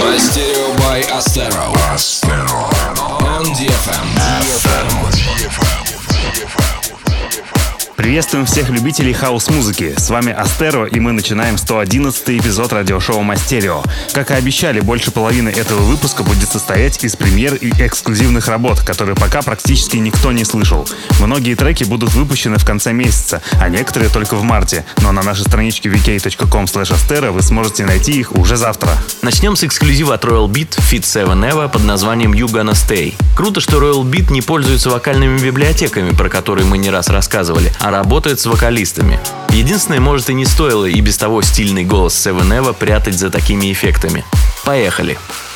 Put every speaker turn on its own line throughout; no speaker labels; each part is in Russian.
Мастерио by Astero. On DFM.
Приветствуем всех любителей хаос-музыки. С вами Астеро, и мы начинаем 111 эпизод радиошоу Мастерио. Как и обещали, больше половины этого выпуска будет состоять из премьер и эксклюзивных работ, которые пока практически никто не слышал. Многие треки будут выпущены в конце месяца, а некоторые только в марте. Но на нашей страничке vk.com astero вы сможете найти их уже завтра.
Начнем с эксклюзива от Royal Beat Fit 7 Eva под названием You Gonna Stay. Круто, что Royal Beat не пользуется вокальными библиотеками, про которые мы не раз рассказывали, а работает с вокалистами. Единственное, может и не стоило и без того стильный голос Eva прятать за такими эффектами. Поехали! I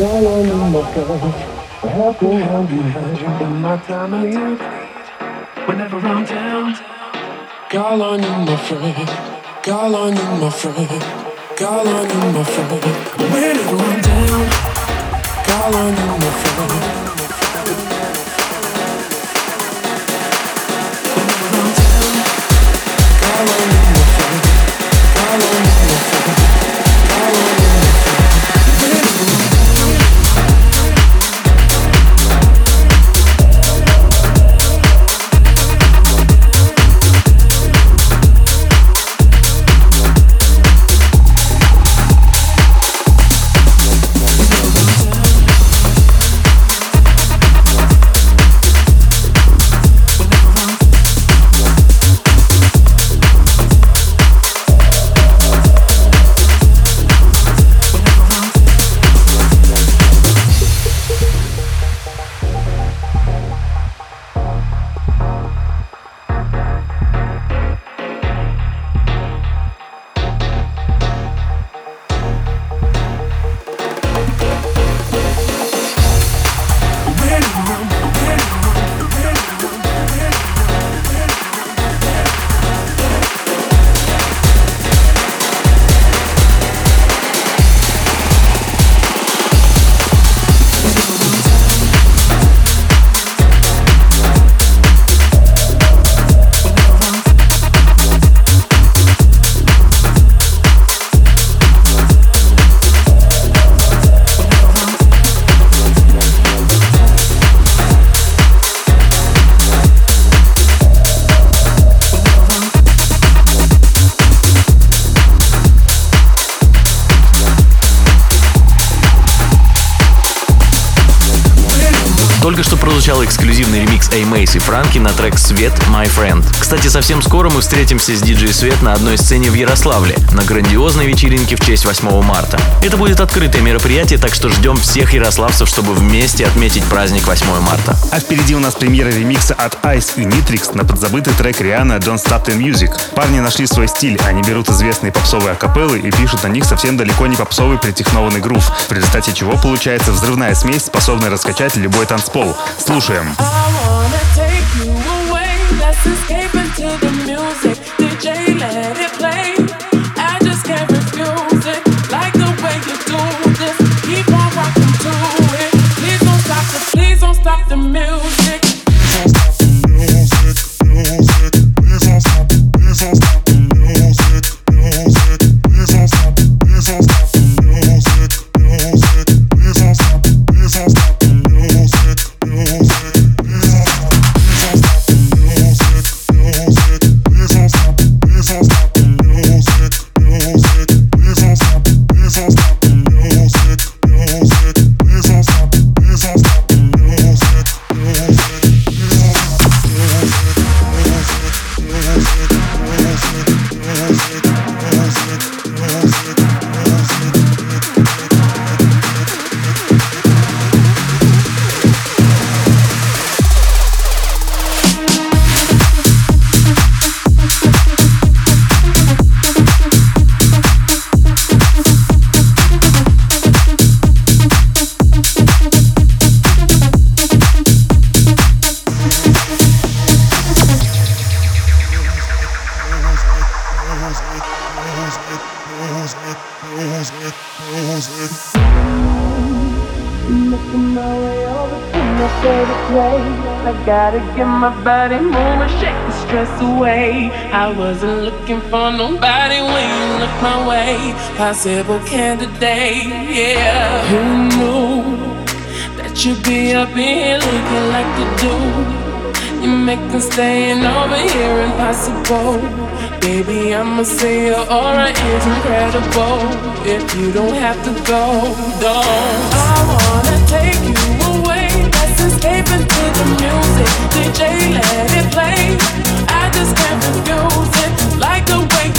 down on you, my girl. Wrap me you, you, you in my time of need. Whenever I'm down, call on you, my friend. Call on you, my friend. Call my friend. Whenever I'm down, call on you, my friend.
Прозвучал эксклюзивный ремикс A-Mace и Франки на трек «Свет My Friend». Кстати, совсем скоро мы встретимся с диджей Свет на одной сцене в Ярославле, на грандиозной вечеринке в честь 8 марта. Это будет открытое мероприятие, так что ждем всех ярославцев, чтобы вместе отметить праздник 8 марта.
А впереди у нас премьера ремикса от Ice и Nitrix на подзабытый трек Риана «Don't Stop the Music». Парни нашли свой стиль, они берут известные попсовые акапеллы и пишут на них совсем далеко не попсовый притехнованный грув, в результате чего получается взрывная смесь, способная раскачать любой танцпол. Слушаем.
escape into the music. DJ, let it gotta get my body moving, shake the stress away. I wasn't looking for nobody when you look my way. Possible candidate, yeah. Who knew that you'd be up in here looking like you do? You make them staying over here impossible. Baby, I'ma say your aura is incredible. If you don't have to go, don't. I wanna take you escape into the music. DJ, let it play. I just can't refuse it. Like the way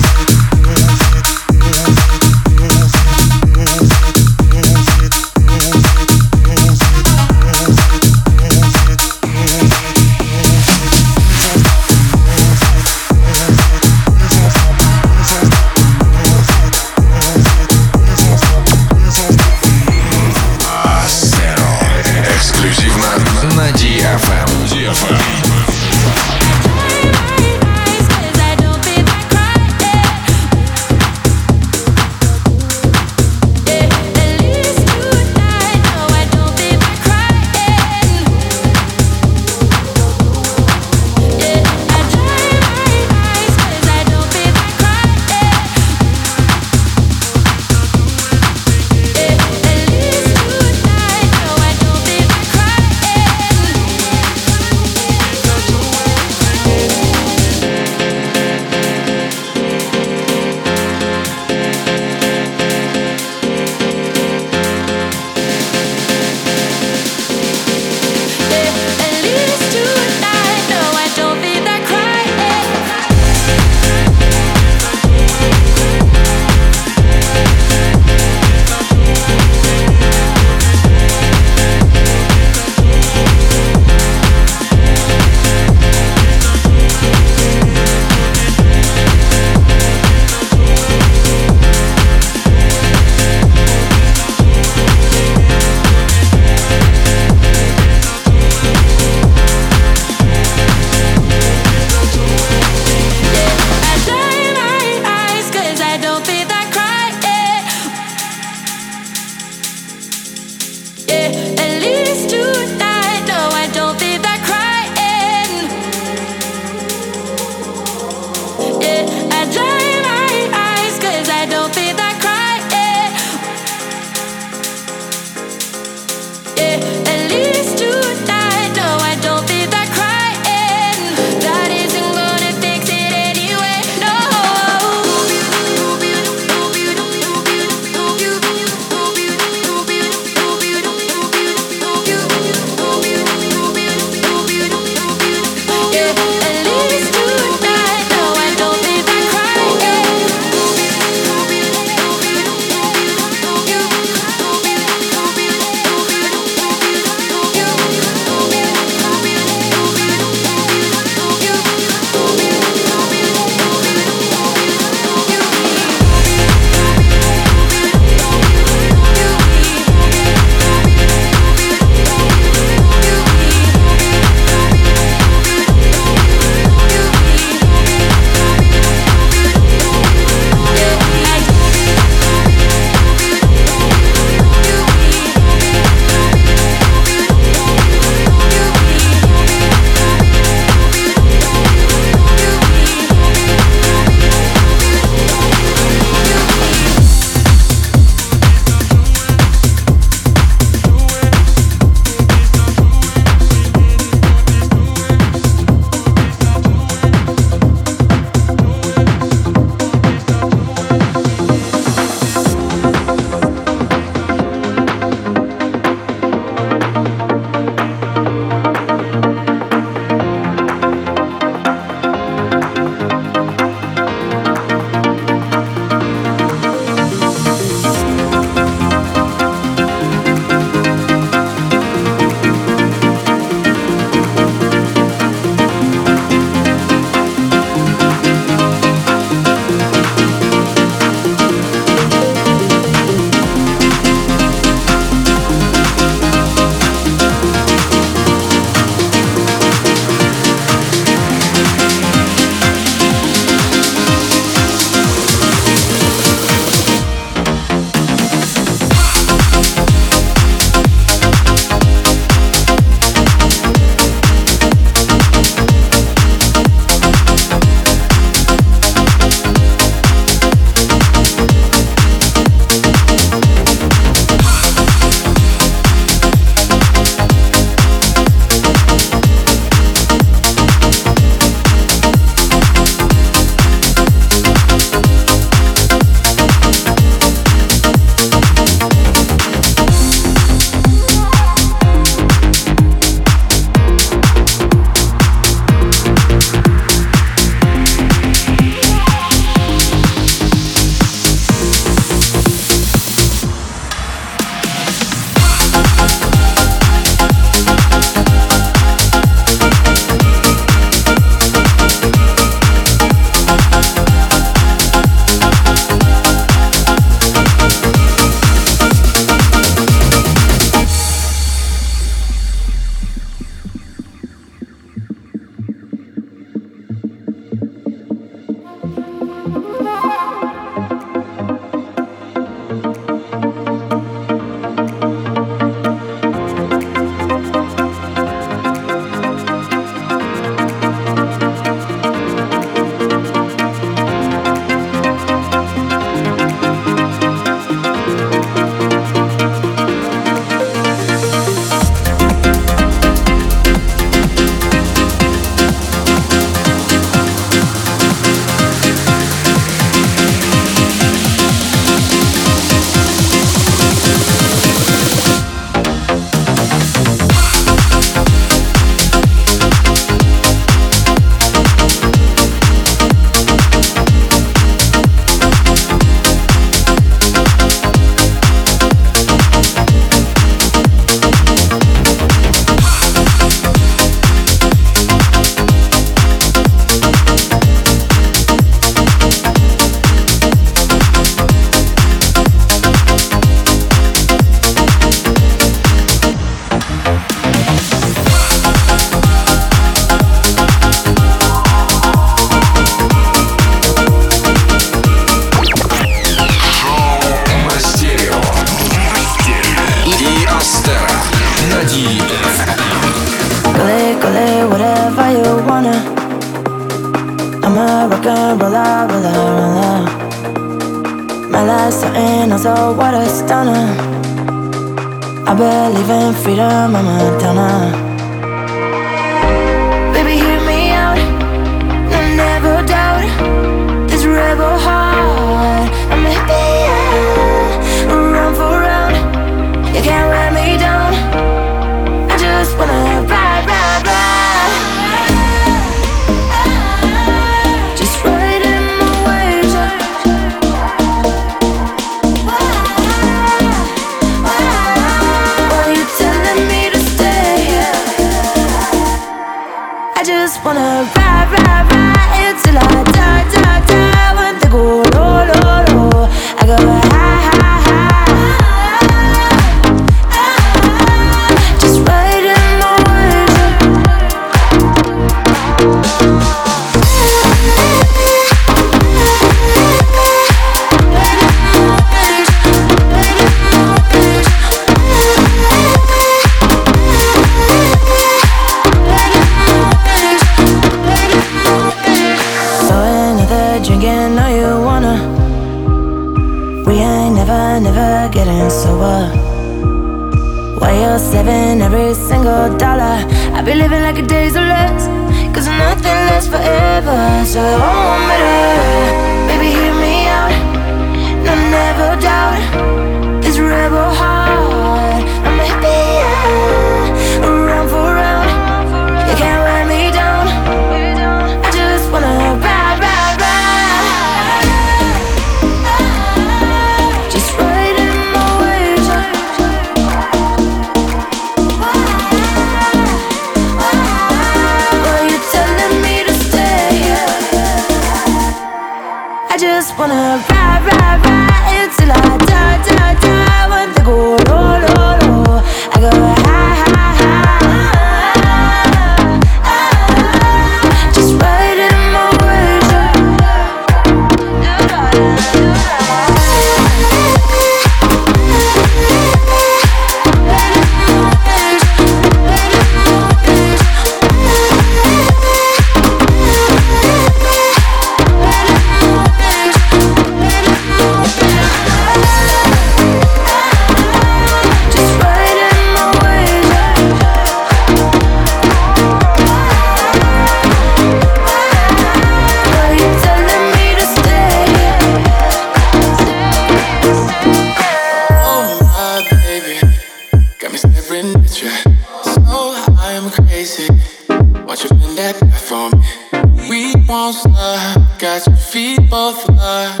that from me. We won't stop. Got your feet both locked.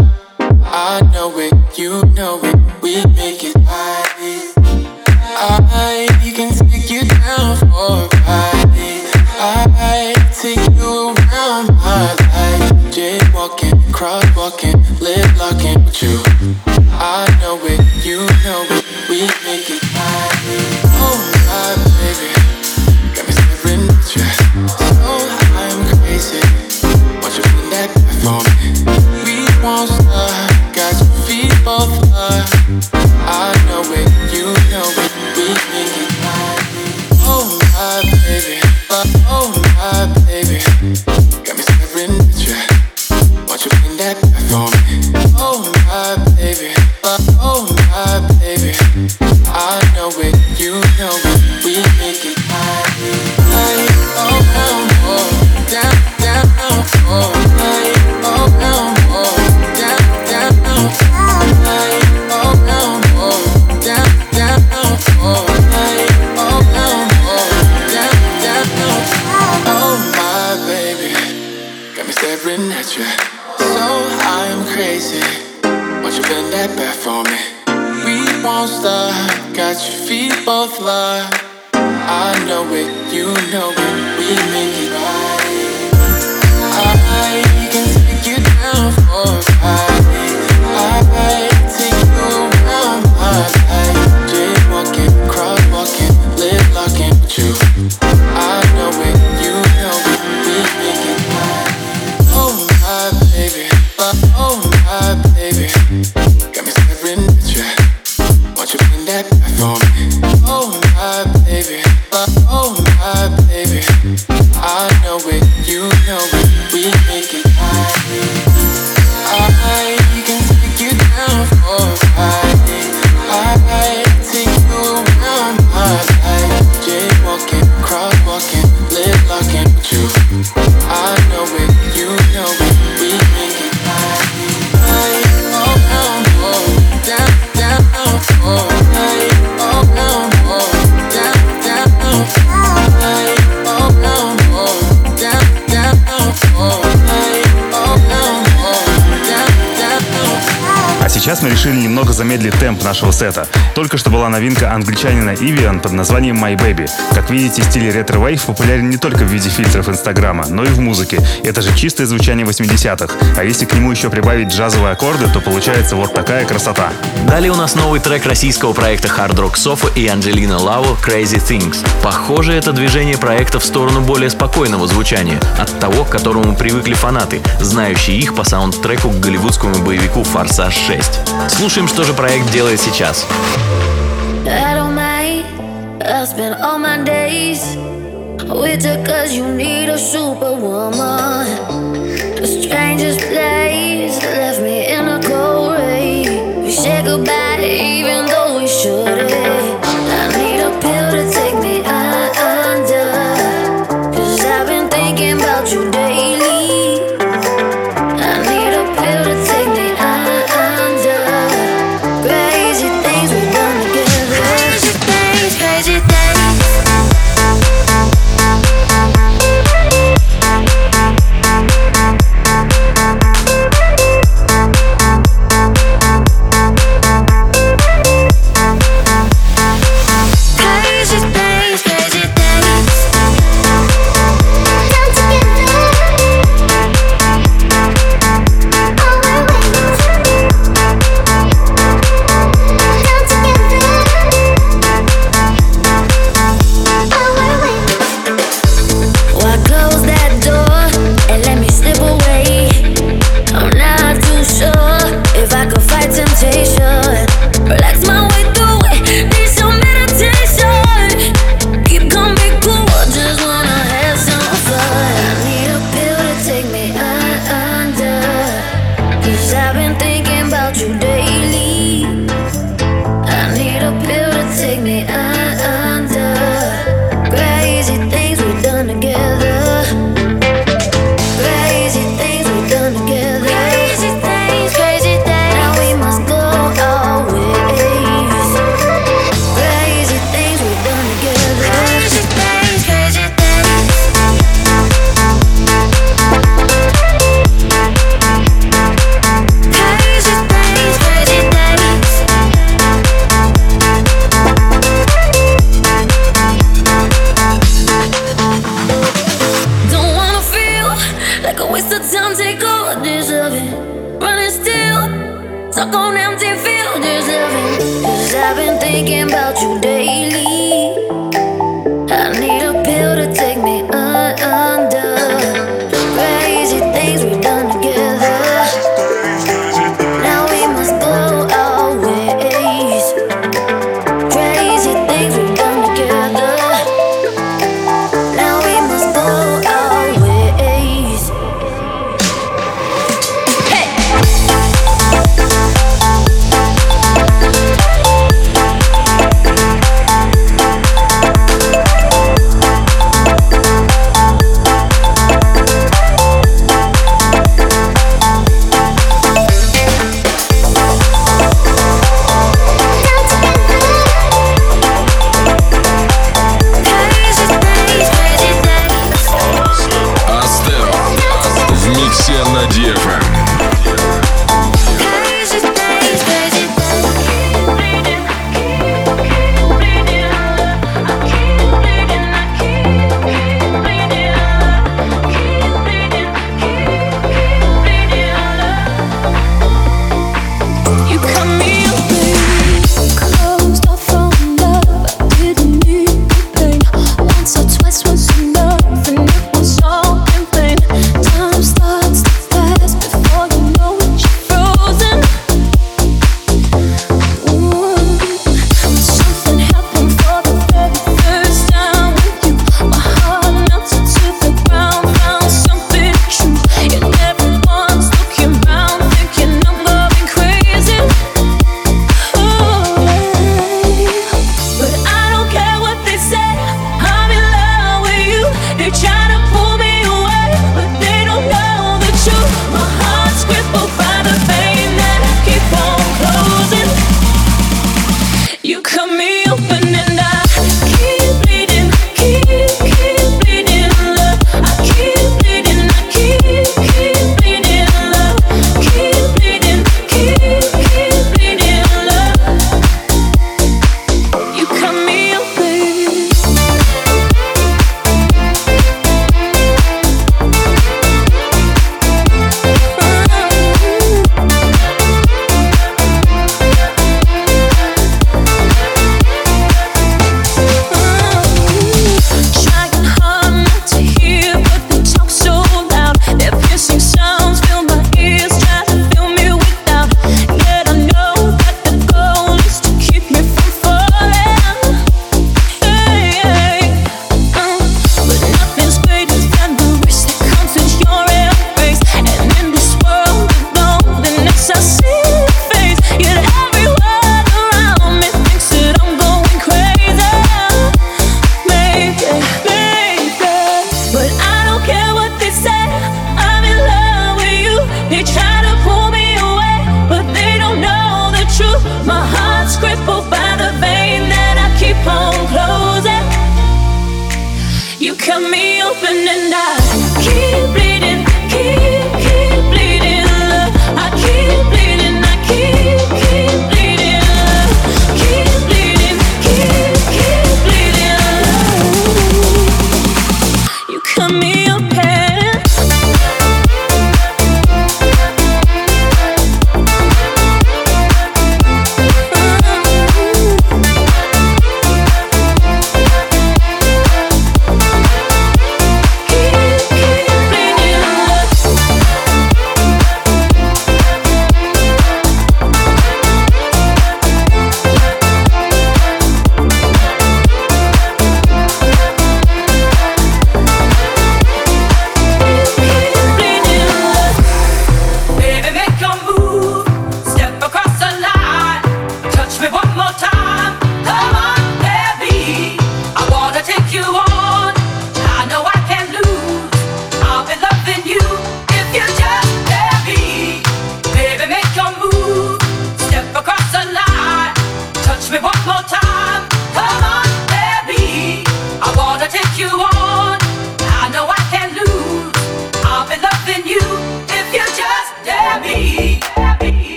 I know it, you know it. We make it right. I can take you down for a ride. both. I know it, you know it.
Нашего сета. Только что была новинка англичанина Ивиан под названием My Baby. Как видите, стиль ретро-вейв популярен не только в виде фильтров Инстаграма, но и в музыке. Это же чистое звучание 80-х. А если к нему еще прибавить джазовые аккорды, то получается вот такая красота.
Далее у нас новый трек российского проекта Hard Rock Sofa и Анджелина Лау Crazy Things. Похоже, это движение проекта в сторону более спокойного звучания, от того, к которому привыкли фанаты, знающие их по саундтреку к голливудскому боевику «Форсаж 6». Слушаем, что же проект делает сейчас.
I spend all my days with her cause you need a superwoman. The strangest place left me in a cold rain. We said goodbye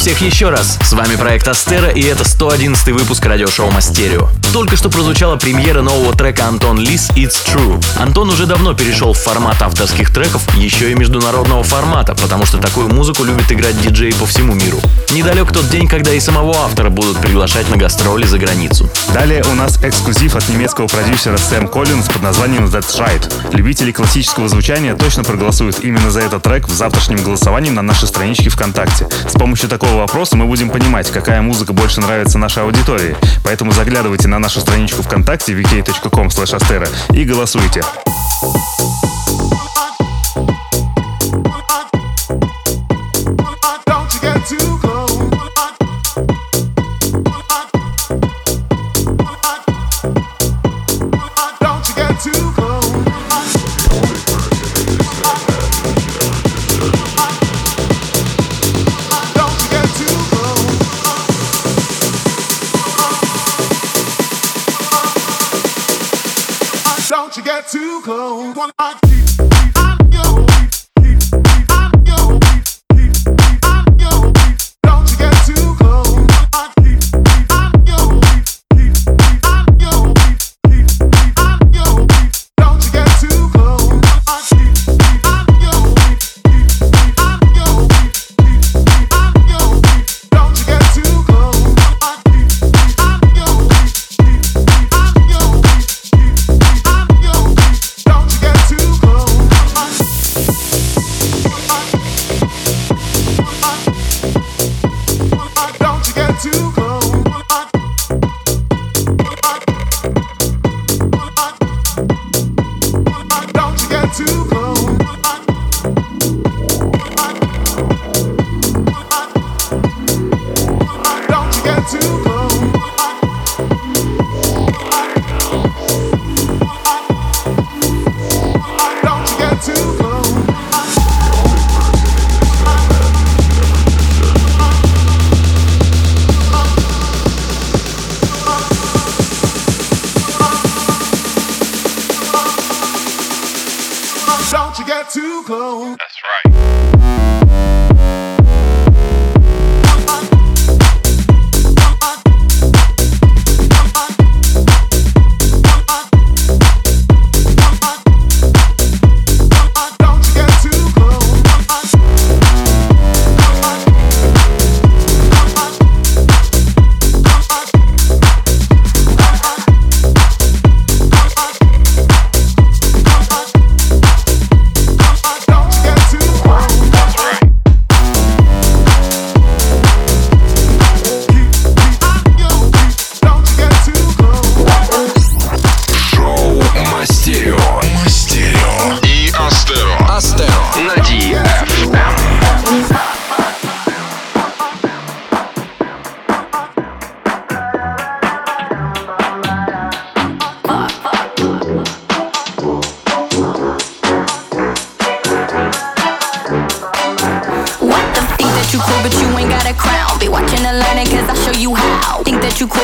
Всех еще раз. С вами проект Астера и это 111 выпуск радиошоу Мастерио. Только что прозвучала премьера нового трека Антон Лис «It's True». Антон уже давно перешел в формат авторских треков, еще и международного формата, потому что такую музыку любят играть диджеи по всему миру. Недалек тот день, когда и самого автора будут приглашать на гастроли за границу.
Далее у нас эксклюзив от немецкого продюсера Сэм Коллинз под названием That's Right. Любители классического звучания точно проголосуют именно за этот трек в завтрашнем голосовании на нашей страничке ВКонтакте. С помощью такого вопроса мы будем понимать, какая музыка больше нравится нашей аудитории. Поэтому заглядывайте на нашу страничку ВКонтакте vk.com и голосуйте. go. One,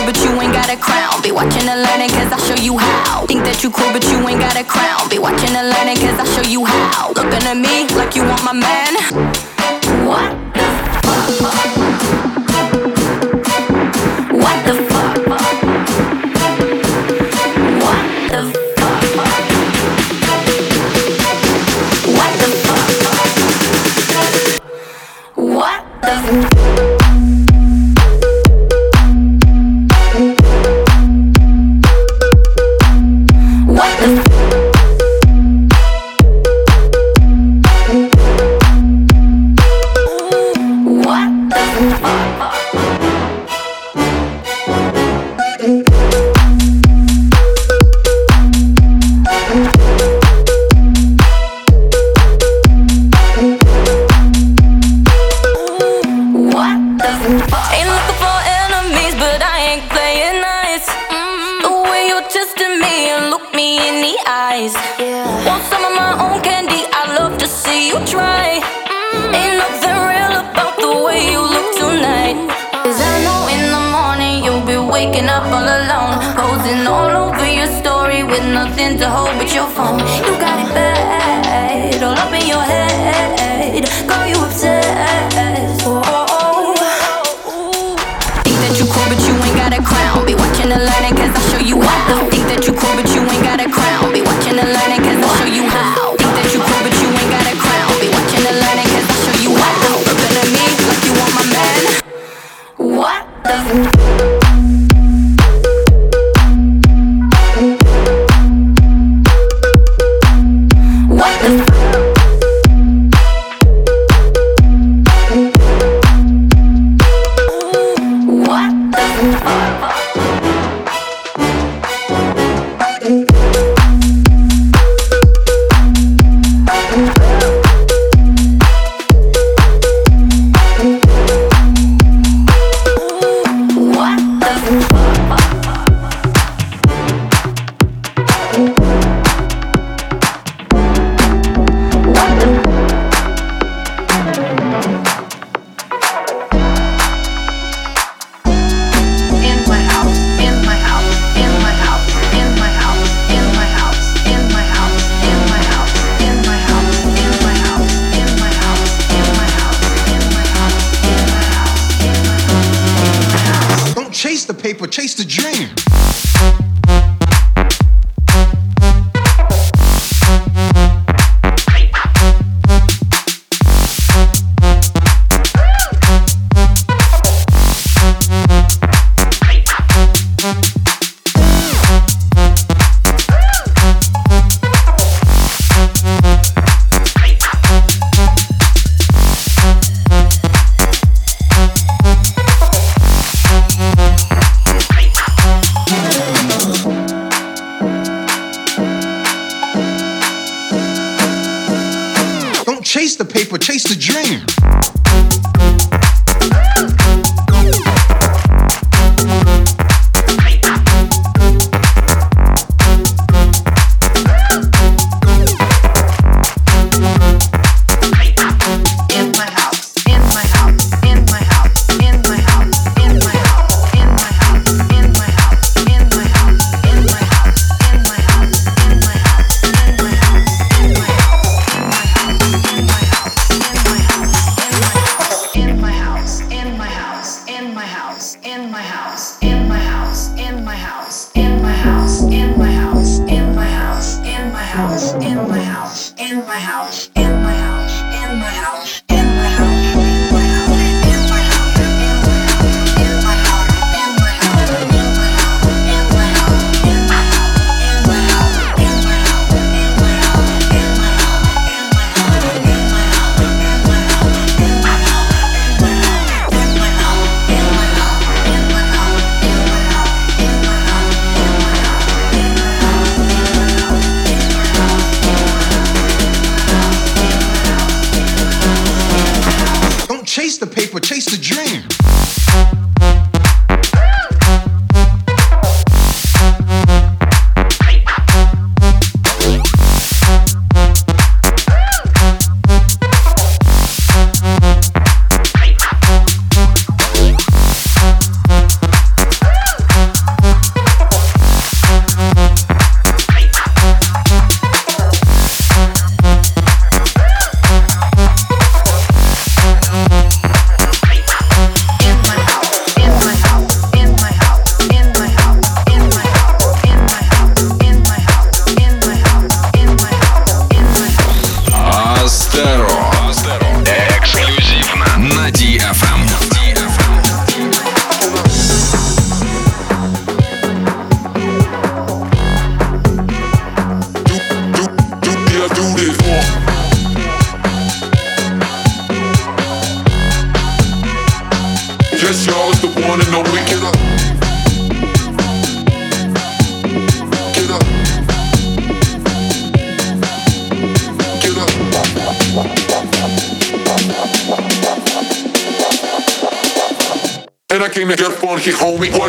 but you ain't got a crown. Be watching and learning cause I show you how. Think that you cool but you ain't got a crown. Be watching and learning cause I show you how. Looking at me like you want my man.
fucking homie.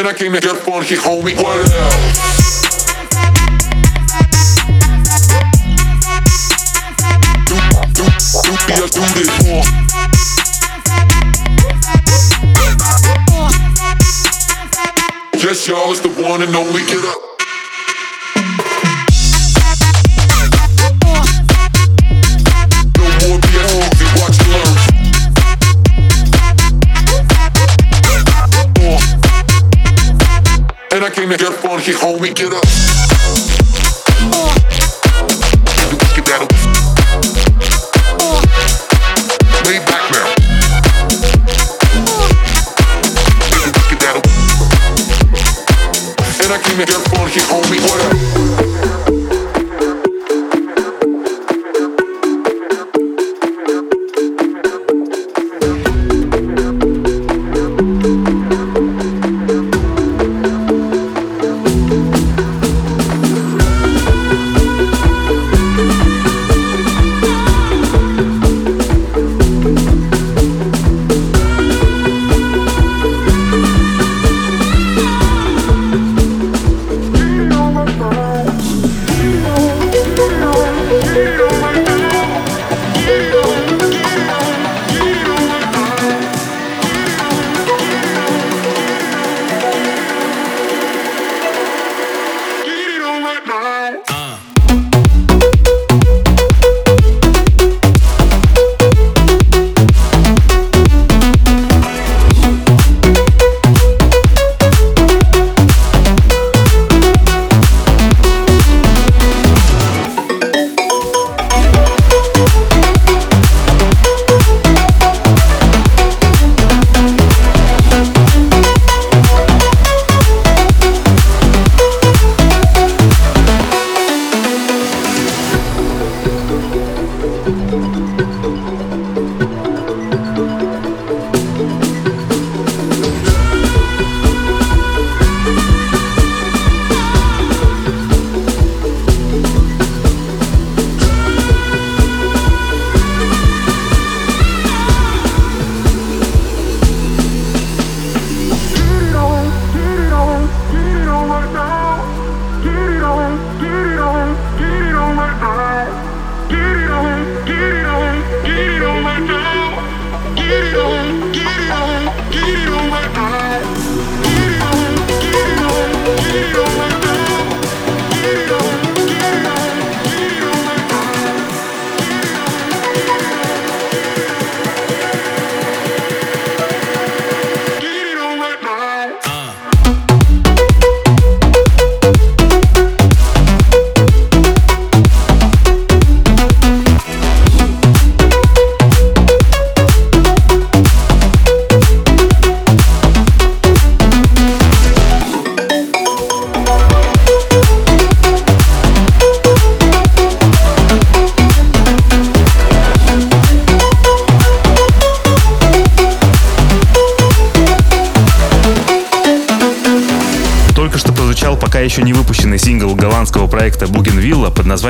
And I came to get funky, homie. What else? I do this more. Yes, y'all, it's the one and only. Get up. up on here, homie, get up.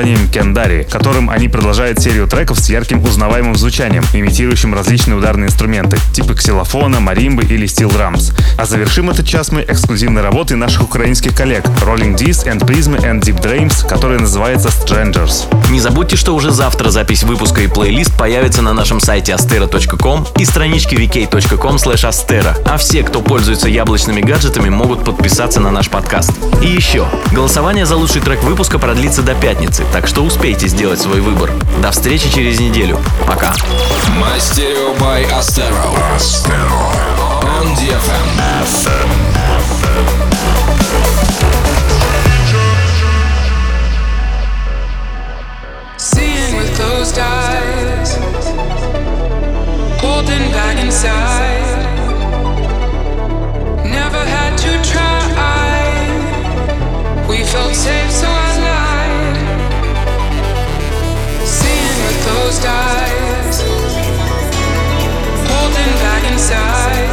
Названием Кендари, которым они продолжают серию треков с ярким узнаваемым звучанием, имитирующим различные ударные инструменты, типа ксилофона, маримбы или стил драмс. А завершим этот час мы эксклюзивной работой наших украинских коллег Rolling D's and Prism and Deep Dreams, которая называется Strangers.
Не забудьте, что уже завтра запись выпуска и плейлист появится на нашем сайте astera.com и страничке vk.com astera. А все, кто пользуется яблочными гаджетами, могут подписаться на наш подкаст. И еще, голосование за лучший трек выпуска продлится до пятницы, так что успейте сделать свой выбор. До встречи через неделю. Пока.
Мастерио by Astero. Astero. On DFM. FM.
Seeing with closed eyes, holding back inside. Never had to try. We felt safe, so. stars, holding back inside.